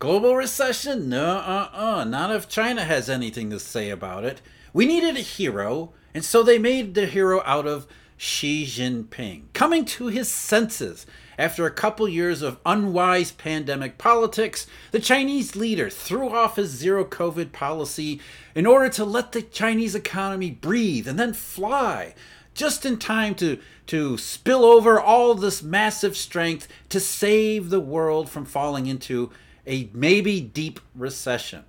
Global recession? No, uh uh. Not if China has anything to say about it. We needed a hero, and so they made the hero out of Xi Jinping, coming to his senses. After a couple years of unwise pandemic politics, the Chinese leader threw off his zero COVID policy in order to let the Chinese economy breathe and then fly, just in time to, to spill over all this massive strength to save the world from falling into a maybe deep recession.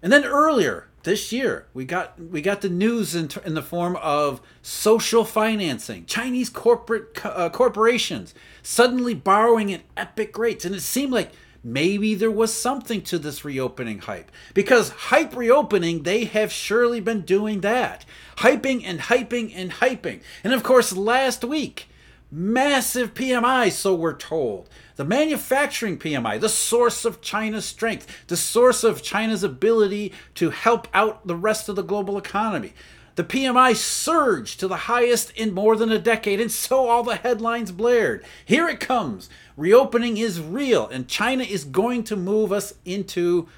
And then earlier, this year we got we got the news in, in the form of social financing chinese corporate uh, corporations suddenly borrowing at epic rates. And it seemed like maybe there was something to this reopening hype because hype reopening they have surely been doing that. Hyping and hyping and hyping. And of course last week massive pmi so we're told the manufacturing PMI, the source of China's strength, the source of China's ability to help out the rest of the global economy. The PMI surged to the highest in more than a decade, and so all the headlines blared. Here it comes. Reopening is real, and China is going to move us into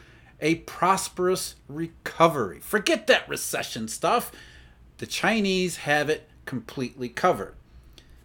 a prosperous recovery. Forget that recession stuff. The Chinese have it completely covered.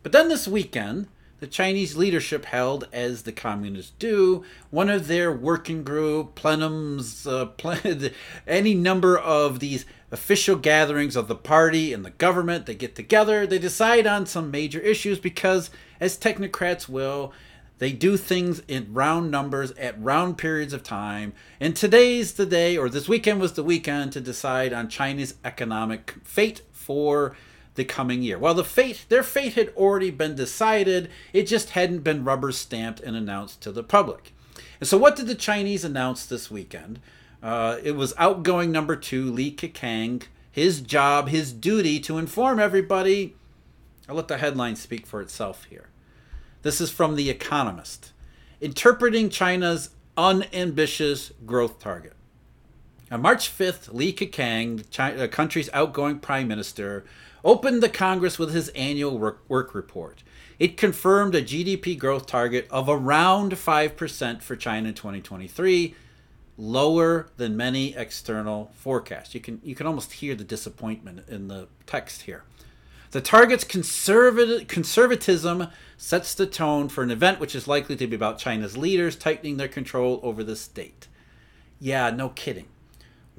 But then this weekend, the Chinese leadership held, as the communists do, one of their working group, plenums, uh, plen- any number of these official gatherings of the party and the government. They get together, they decide on some major issues because, as technocrats will, they do things in round numbers at round periods of time. And today's the day, or this weekend was the weekend, to decide on China's economic fate for the coming year. Well, the fate, their fate had already been decided. It just hadn't been rubber stamped and announced to the public. And so, what did the Chinese announce this weekend? Uh, it was outgoing number two, Li Keqiang, his job, his duty to inform everybody. I'll let the headline speak for itself here. This is from The Economist. Interpreting China's unambitious growth target. On March 5th, Li Keqiang, the country's outgoing prime minister, opened the Congress with his annual work, work report. It confirmed a GDP growth target of around 5% for China in 2023, lower than many external forecasts. You can you can almost hear the disappointment in the text here. The target's conservative conservatism sets the tone for an event which is likely to be about China's leaders tightening their control over the state. Yeah, no kidding.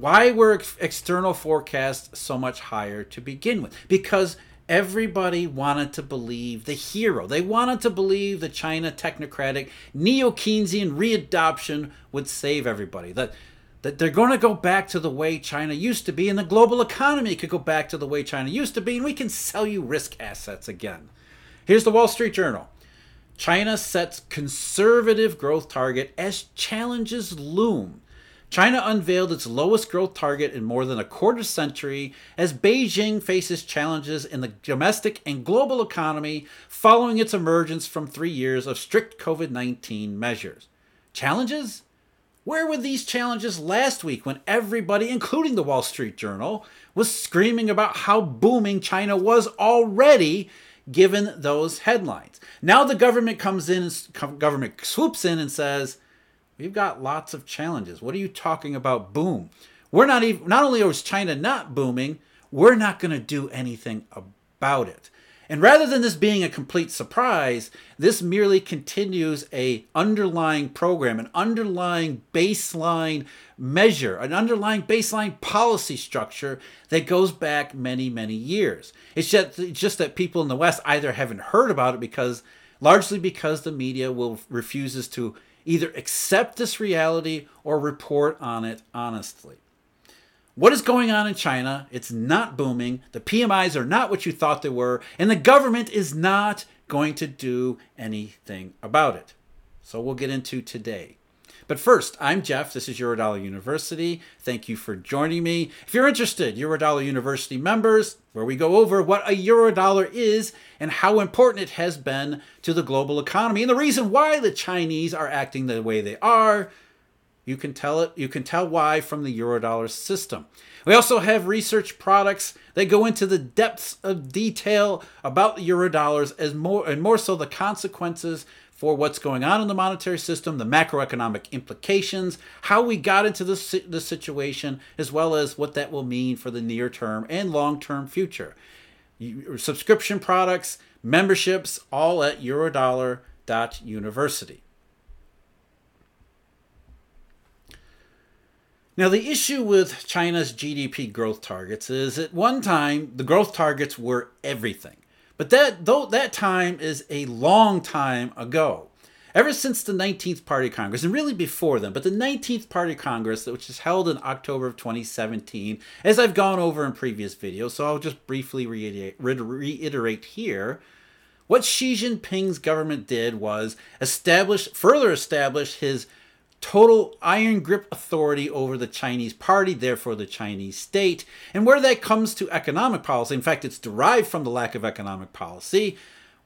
Why were ex- external forecasts so much higher to begin with? Because everybody wanted to believe the hero. They wanted to believe the China technocratic neo Keynesian readoption would save everybody. That that they're going to go back to the way China used to be, and the global economy could go back to the way China used to be, and we can sell you risk assets again. Here's the Wall Street Journal. China sets conservative growth target as challenges loom. China unveiled its lowest growth target in more than a quarter century as Beijing faces challenges in the domestic and global economy following its emergence from three years of strict COVID 19 measures. Challenges? Where were these challenges last week when everybody, including the Wall Street Journal, was screaming about how booming China was already given those headlines? Now the government comes in, government swoops in and says, We've got lots of challenges. What are you talking about boom? We're not even not only is China not booming, we're not going to do anything about it. And rather than this being a complete surprise, this merely continues a underlying program, an underlying baseline measure, an underlying baseline policy structure that goes back many, many years. It's just, it's just that people in the West either haven't heard about it because largely because the media will refuses to Either accept this reality or report on it honestly. What is going on in China? It's not booming. The PMIs are not what you thought they were, and the government is not going to do anything about it. So we'll get into today. But first, I'm Jeff. This is Eurodollar University. Thank you for joining me. If you're interested, Eurodollar University members, where we go over what a Eurodollar is and how important it has been to the global economy and the reason why the Chinese are acting the way they are. You can tell it, you can tell why from the Eurodollar system. We also have research products that go into the depths of detail about the Eurodollars as more and more so the consequences for what's going on in the monetary system, the macroeconomic implications, how we got into this, this situation, as well as what that will mean for the near term and long term future. Subscription products, memberships, all at eurodollar.university. Now, the issue with China's GDP growth targets is at one time the growth targets were everything. But that though that time is a long time ago. Ever since the 19th Party Congress, and really before then, but the 19th Party Congress, which is held in October of 2017, as I've gone over in previous videos, so I'll just briefly reiterate, reiterate here. What Xi Jinping's government did was establish, further establish his total iron grip authority over the Chinese party, therefore the Chinese state. And where that comes to economic policy, in fact, it's derived from the lack of economic policy,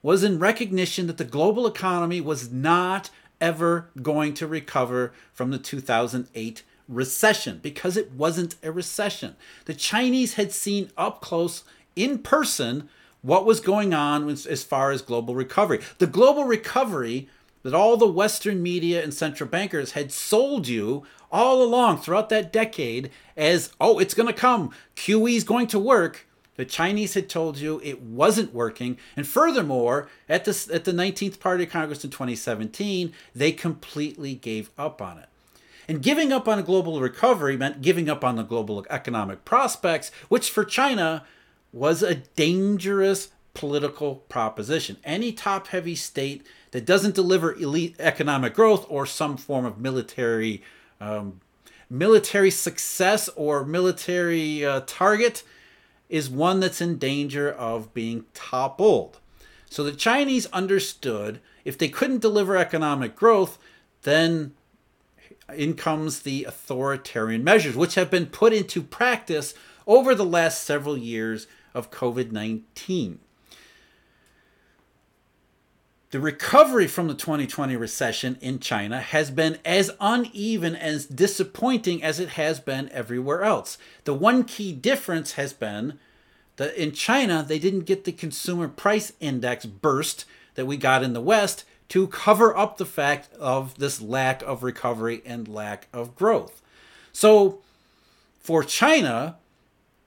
was in recognition that the global economy was not ever going to recover from the 2008 recession because it wasn't a recession. The Chinese had seen up close, in person, what was going on as far as global recovery. The global recovery that all the Western media and central bankers had sold you all along throughout that decade as, oh, it's going to come. QE is going to work. The Chinese had told you it wasn't working. And furthermore, at, this, at the 19th Party Congress in 2017, they completely gave up on it. And giving up on a global recovery meant giving up on the global economic prospects, which for China was a dangerous political proposition. Any top heavy state that doesn't deliver elite economic growth or some form of military um, military success or military uh, target is one that's in danger of being toppled. So the Chinese understood if they couldn't deliver economic growth, then in comes the authoritarian measures, which have been put into practice over the last several years of COVID 19. The recovery from the 2020 recession in China has been as uneven as disappointing as it has been everywhere else. The one key difference has been that in China, they didn't get the consumer price index burst that we got in the West to cover up the fact of this lack of recovery and lack of growth. So for China,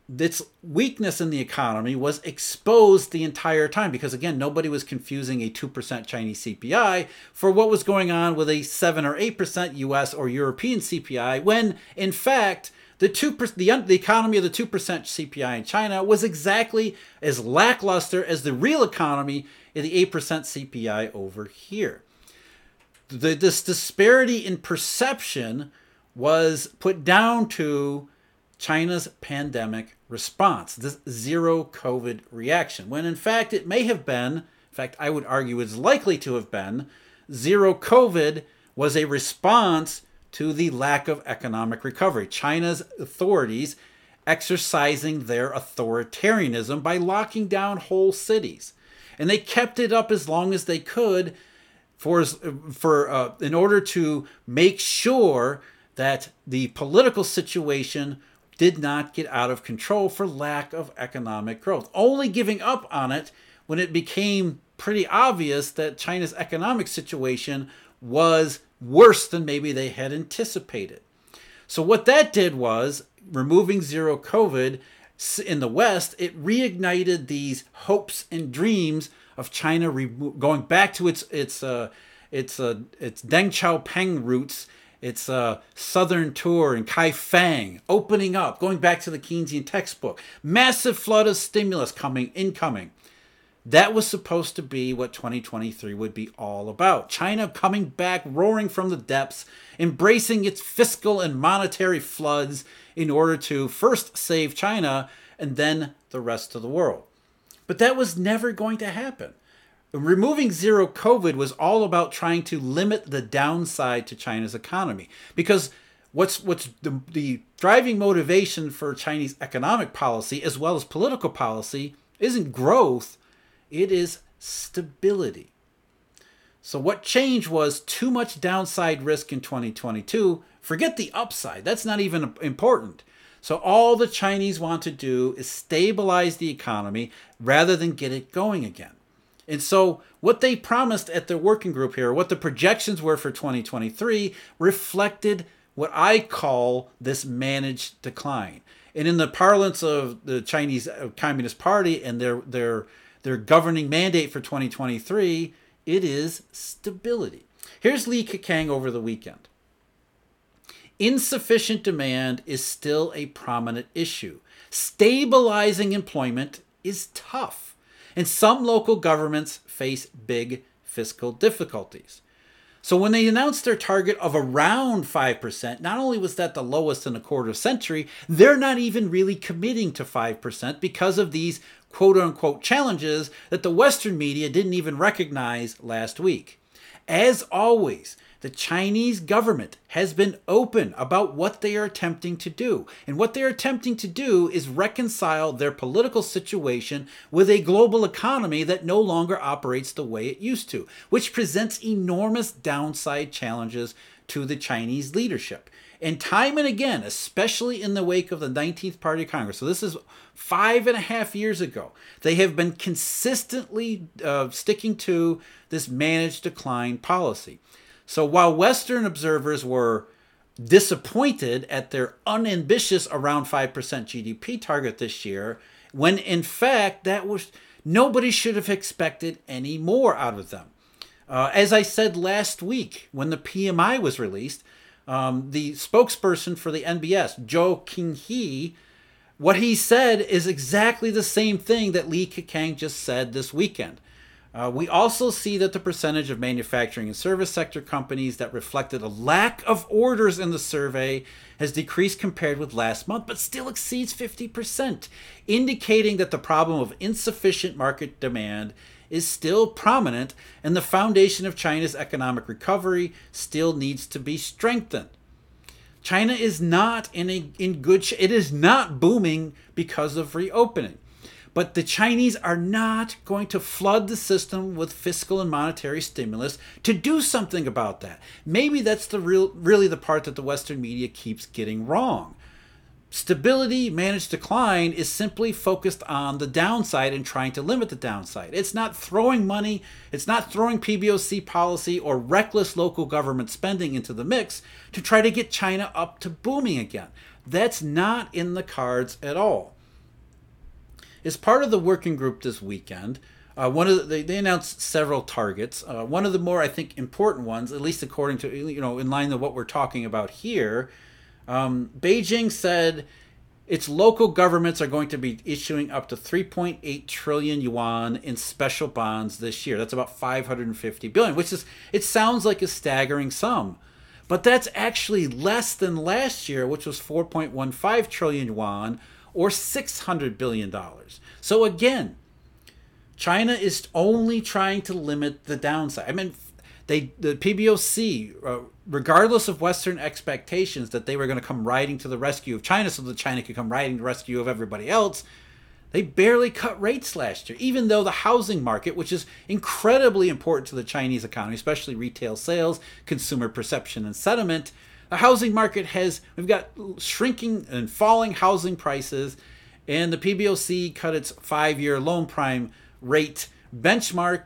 its weakness in the economy was exposed the entire time because again nobody was confusing a 2% Chinese CPI for what was going on with a 7 or 8% US or European CPI when in fact the 2% the, the economy of the 2% CPI in China was exactly as lackluster as the real economy in the 8% CPI over here. The, this disparity in perception was put down to China's pandemic response, this zero COVID reaction, when in fact it may have been, in fact, I would argue it's likely to have been, zero COVID was a response to the lack of economic recovery. China's authorities exercising their authoritarianism by locking down whole cities. And they kept it up as long as they could for, for uh, in order to make sure that the political situation did not get out of control for lack of economic growth, only giving up on it when it became pretty obvious that China's economic situation was worse than maybe they had anticipated. So, what that did was removing zero COVID in the West, it reignited these hopes and dreams of China going back to its its uh, its uh, its Deng Xiaoping roots it's a Southern tour in Kaifang, opening up, going back to the Keynesian textbook. Massive flood of stimulus coming, incoming. That was supposed to be what 2023 would be all about. China coming back, roaring from the depths, embracing its fiscal and monetary floods in order to first save China and then the rest of the world. But that was never going to happen removing zero COVID was all about trying to limit the downside to China's economy. Because what's what's the, the driving motivation for Chinese economic policy as well as political policy isn't growth, it is stability. So what changed was too much downside risk in 2022. Forget the upside. That's not even important. So all the Chinese want to do is stabilize the economy rather than get it going again. And so, what they promised at the working group here, what the projections were for 2023, reflected what I call this managed decline. And in the parlance of the Chinese uh, Communist Party and their their their governing mandate for 2023, it is stability. Here's Li Keqiang over the weekend. Insufficient demand is still a prominent issue. Stabilizing employment is tough, and some local governments face big fiscal difficulties. So when they announced their target of around 5%, not only was that the lowest in a quarter century, they're not even really committing to 5% because of these quote unquote challenges that the Western media didn't even recognize last week. As always, the Chinese government has been open about what they are attempting to do. And what they're attempting to do is reconcile their political situation with a global economy that no longer operates the way it used to, which presents enormous downside challenges to the Chinese leadership. And time and again, especially in the wake of the 19th Party Congress, so this is five and a half years ago, they have been consistently uh, sticking to this managed decline policy. So while Western observers were disappointed at their unambitious around 5% GDP target this year, when in fact that was nobody should have expected any more out of them. Uh, as I said last week when the PMI was released, um, the spokesperson for the NBS, Zhao Qinghe, what he said is exactly the same thing that Li Keqiang just said this weekend. Uh, we also see that the percentage of manufacturing and service sector companies that reflected a lack of orders in the survey has decreased compared with last month, but still exceeds 50%, indicating that the problem of insufficient market demand is still prominent and the foundation of China's economic recovery still needs to be strengthened. China is not in a in good. It is not booming because of reopening. But the Chinese are not going to flood the system with fiscal and monetary stimulus to do something about that. Maybe that's the real really the part that the Western media keeps getting wrong. Stability managed decline is simply focused on the downside and trying to limit the downside. It's not throwing money, it's not throwing PBOC policy or reckless local government spending into the mix to try to get China up to booming again. That's not in the cards at all. As part of the working group this weekend, uh, one of the, they, they announced several targets. Uh, one of the more I think important ones, at least according to you know in line with what we're talking about here, um, Beijing said its local governments are going to be issuing up to 3.8 trillion yuan in special bonds this year. That's about 550 billion, which is it sounds like a staggering sum. But that's actually less than last year, which was 4.15 trillion yuan, or $600 billion. So again, China is only trying to limit the downside. I mean, they the PBOC, uh, regardless of Western expectations that they were going to come riding to the rescue of China, so that China could come riding to the rescue of everybody else, they barely cut rates last year. Even though the housing market, which is incredibly important to the Chinese economy, especially retail sales, consumer perception, and sentiment, the housing market has we've got shrinking and falling housing prices, and the PBOC cut its five-year loan prime rate benchmark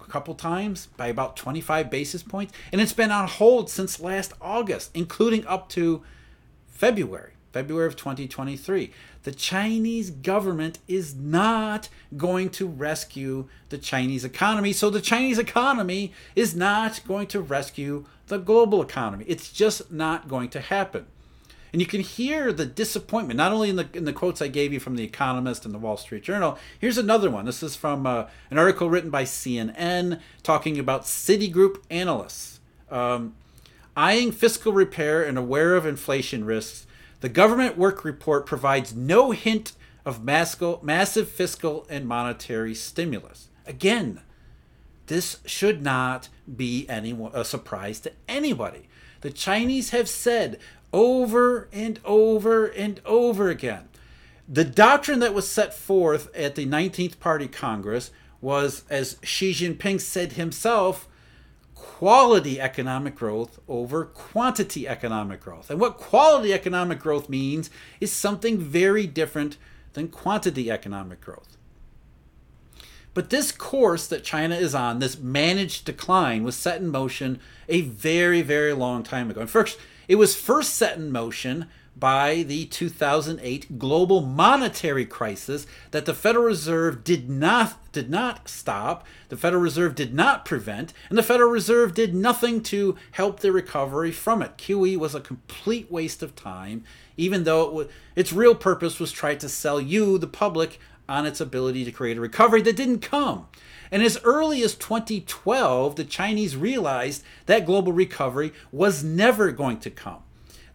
a couple times by about 25 basis points, and it's been on hold since last August, including up to February. February of 2023. The Chinese government is not going to rescue the Chinese economy. So the Chinese economy is not going to rescue the global economy. It's just not going to happen. And you can hear the disappointment, not only in the, in the quotes I gave you from The Economist and the Wall Street Journal. Here's another one. This is from uh, an article written by CNN talking about Citigroup analysts. Um, eyeing fiscal repair and aware of inflation risks, the government work report provides no hint of massive fiscal and monetary stimulus. Again, this should not be any, a surprise to anybody. The Chinese have said over and over and over again the doctrine that was set forth at the 19th Party Congress was, as Xi Jinping said himself, quality economic growth over quantity economic growth. And what quality economic growth means is something very different than quantity economic growth. But this course that China is on, this managed decline, was set in motion a very, very long time ago. And first, it was first set in motion by the 2008 global monetary crisis that the Federal Reserve did not did not stop, the Federal Reserve did not prevent, and the Federal Reserve did nothing to help the recovery from it. QE was a complete waste of time, even though it its real purpose was try to sell you, the public, on its ability to create a recovery that didn't come. And as early as 2012, the Chinese realized that global recovery was never going to come.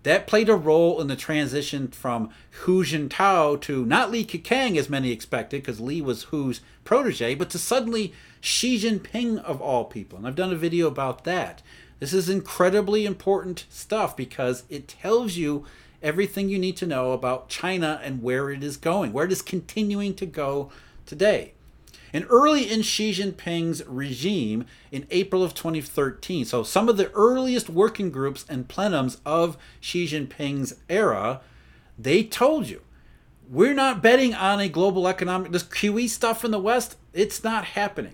That played a role in the transition from Hu Jintao to not Li Keqiang, as many expected, because Li was Hu's protege, but to suddenly Xi Jinping, of all people. And I've done a video about that. This is incredibly important stuff because it tells you everything you need to know about China and where it is going, where it is continuing to go today. And early in Xi Jinping's regime in April of 2013, so some of the earliest working groups and plenums of Xi Jinping's era, they told you, we're not betting on a global economic, this QE stuff in the West, it's not happening.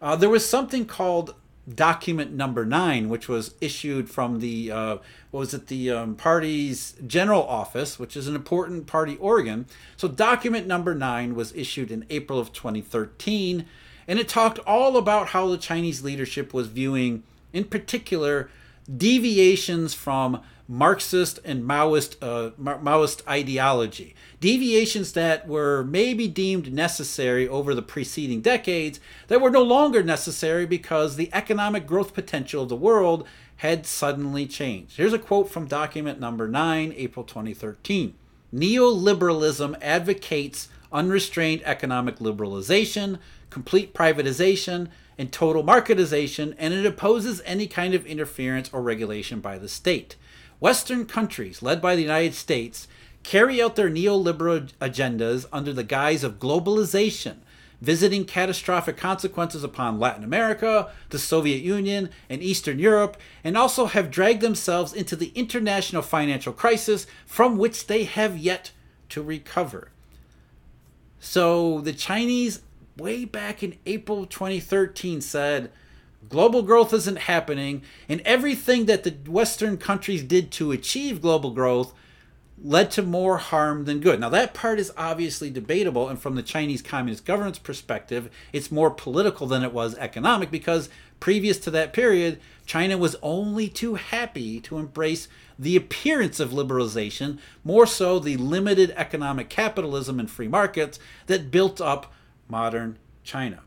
Uh, there was something called document number nine, which was issued from the uh, what was it the um, party's general office, which is an important party organ. So document number nine was issued in April of 2013, and it talked all about how the Chinese leadership was viewing, in particular, deviations from Marxist and Maoist uh, Maoist ideology. Deviations that were maybe deemed necessary over the preceding decades that were no longer necessary because the economic growth potential of the world had suddenly changed. Here's a quote from document number 9, April 2013. Neoliberalism advocates unrestrained economic liberalization, complete privatization, and total marketization, and it opposes any kind of interference or regulation by the state. Western countries, led by the United States, carry out their neoliberal agendas under the guise of globalization, visiting catastrophic consequences upon Latin America, the Soviet Union, and Eastern Europe, and also have dragged themselves into the international financial crisis from which they have yet to recover. So the Chinese, way back in April 2013, said, Global growth isn't happening, and everything that the Western countries did to achieve global growth led to more harm than good. Now, that part is obviously debatable, and from the Chinese Communist government's perspective, it's more political than it was economic because previous to that period, China was only too happy to embrace the appearance of liberalization, more so the limited economic capitalism and free markets that built up modern China.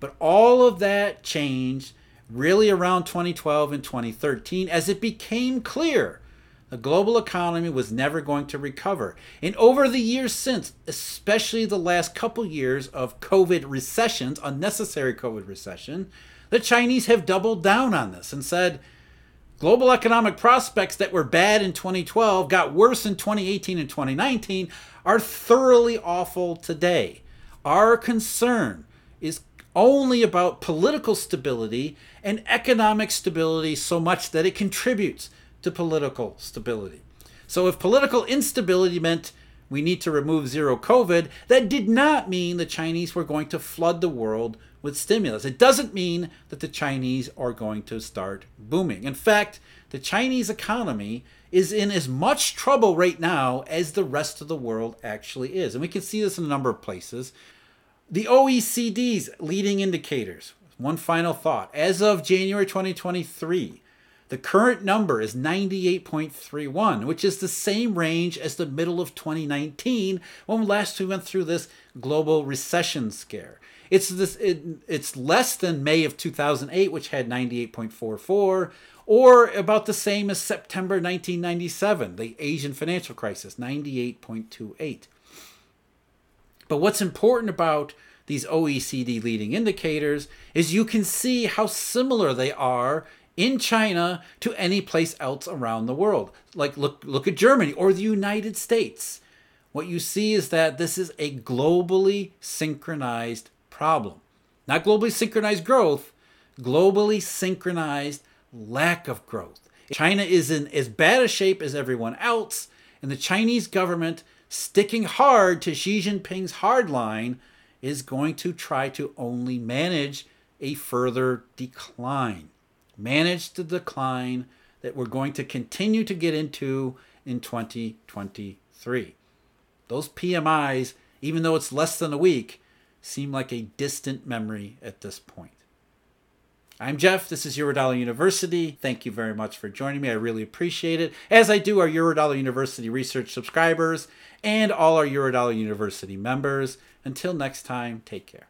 But all of that changed really around 2012 and 2013 as it became clear the global economy was never going to recover. And over the years since, especially the last couple years of COVID recessions, unnecessary COVID recession, the Chinese have doubled down on this and said global economic prospects that were bad in 2012 got worse in 2018 and 2019 are thoroughly awful today. Our concern is only about political stability and economic stability so much that it contributes to political stability. So, if political instability meant we need to remove zero COVID, that did not mean the Chinese were going to flood the world with stimulus. It doesn't mean that the Chinese are going to start booming. In fact, the Chinese economy is in as much trouble right now as the rest of the world actually is. And we can see this in a number of places. The OECD's leading indicators. One final thought. As of January 2023, the current number is 98.31, which is the same range as the middle of 2019 when last we went through this global recession scare. It's this it, it's less than May of 2008 which had 98.44 or about the same as September 1997, the Asian financial crisis, 98.28. But what's important about these OECD leading indicators is you can see how similar they are in China to any place else around the world. Like look look at Germany or the United States. What you see is that this is a globally synchronized problem. Not globally synchronized growth, globally synchronized lack of growth. China is in as bad a shape as everyone else, and the Chinese government sticking hard to Xi Jinping's hard line is going to try to only manage a further decline. Manage the decline that we're going to continue to get into in 2023. Those PMIs, even though it's less than a week, seem like a distant memory at this point. I'm Jeff. This is Eurodollar University. Thank you very much for joining me. I really appreciate it, as I do our Eurodollar University research subscribers and all our Eurodollar University members. Until next time, take care.